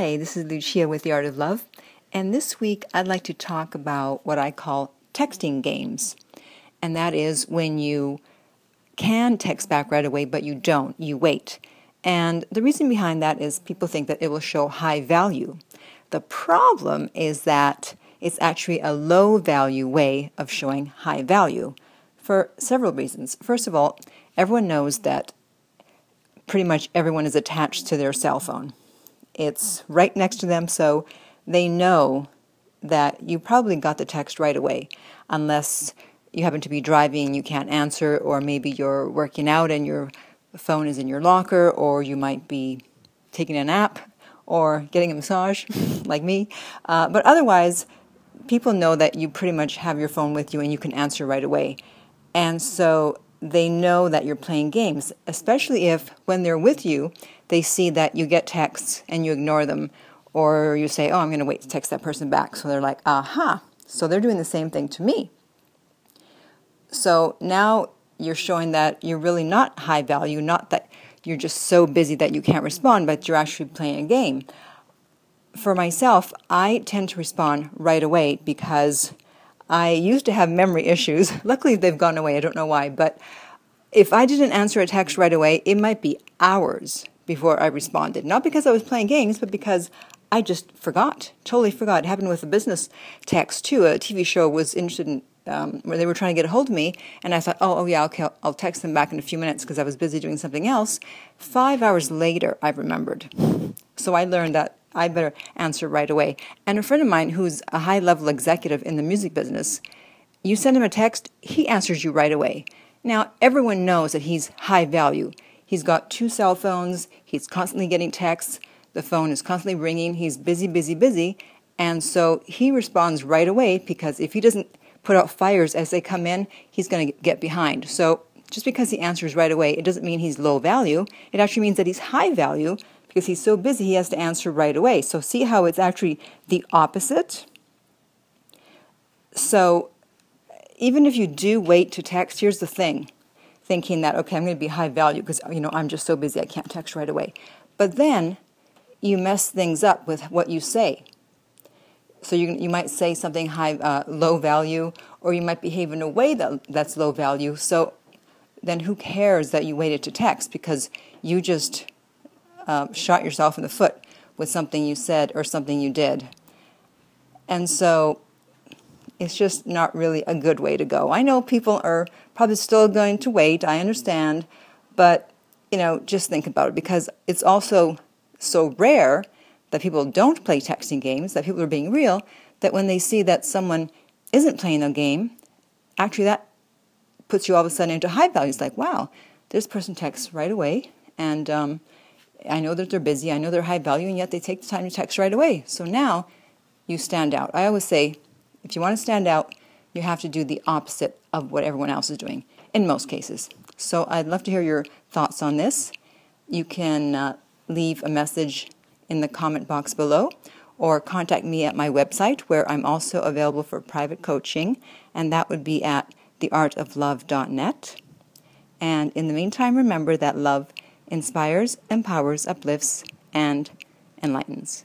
Hi, this is Lucia with The Art of Love, and this week I'd like to talk about what I call texting games. And that is when you can text back right away, but you don't, you wait. And the reason behind that is people think that it will show high value. The problem is that it's actually a low value way of showing high value for several reasons. First of all, everyone knows that pretty much everyone is attached to their cell phone. It's right next to them, so they know that you probably got the text right away, unless you happen to be driving you can't answer, or maybe you're working out and your phone is in your locker, or you might be taking a nap or getting a massage, like me. Uh, but otherwise, people know that you pretty much have your phone with you and you can answer right away. And so they know that you're playing games, especially if when they're with you, they see that you get texts and you ignore them, or you say, Oh, I'm going to wait to text that person back. So they're like, Aha. So they're doing the same thing to me. So now you're showing that you're really not high value, not that you're just so busy that you can't respond, but you're actually playing a game. For myself, I tend to respond right away because I used to have memory issues. Luckily, they've gone away. I don't know why. But if I didn't answer a text right away, it might be hours before I responded. Not because I was playing games, but because I just forgot. Totally forgot. It happened with a business text, too. A TV show was interested in um, where they were trying to get a hold of me, and I thought, oh, oh yeah, okay, I'll, I'll text them back in a few minutes because I was busy doing something else. Five hours later, I remembered. So I learned that I better answer right away. And a friend of mine who's a high level executive in the music business, you send him a text, he answers you right away. Now, everyone knows that he's high value. He's got two cell phones, he's constantly getting texts, the phone is constantly ringing, he's busy, busy, busy. And so he responds right away because if he doesn't put out fires as they come in, he's going to get behind. So just because he answers right away, it doesn't mean he's low value. It actually means that he's high value because he's so busy he has to answer right away. So see how it's actually the opposite? So even if you do wait to text, here's the thing thinking that, okay, I'm going to be high value because, you know, I'm just so busy I can't text right away. But then you mess things up with what you say. So you, you might say something high, uh, low value, or you might behave in a way that, that's low value. So then who cares that you waited to text because you just uh, shot yourself in the foot with something you said or something you did. And so it's just not really a good way to go. I know people are probably still going to wait, I understand, but you know, just think about it because it's also so rare that people don't play texting games, that people are being real, that when they see that someone isn't playing a game, actually that puts you all of a sudden into high values like, wow, this person texts right away, and um, I know that they're busy, I know they're high value, and yet they take the time to text right away. So now you stand out. I always say, if you want to stand out, you have to do the opposite of what everyone else is doing in most cases. So I'd love to hear your thoughts on this. You can uh, leave a message in the comment box below or contact me at my website where I'm also available for private coaching, and that would be at theartoflove.net. And in the meantime, remember that love inspires, empowers, uplifts, and enlightens.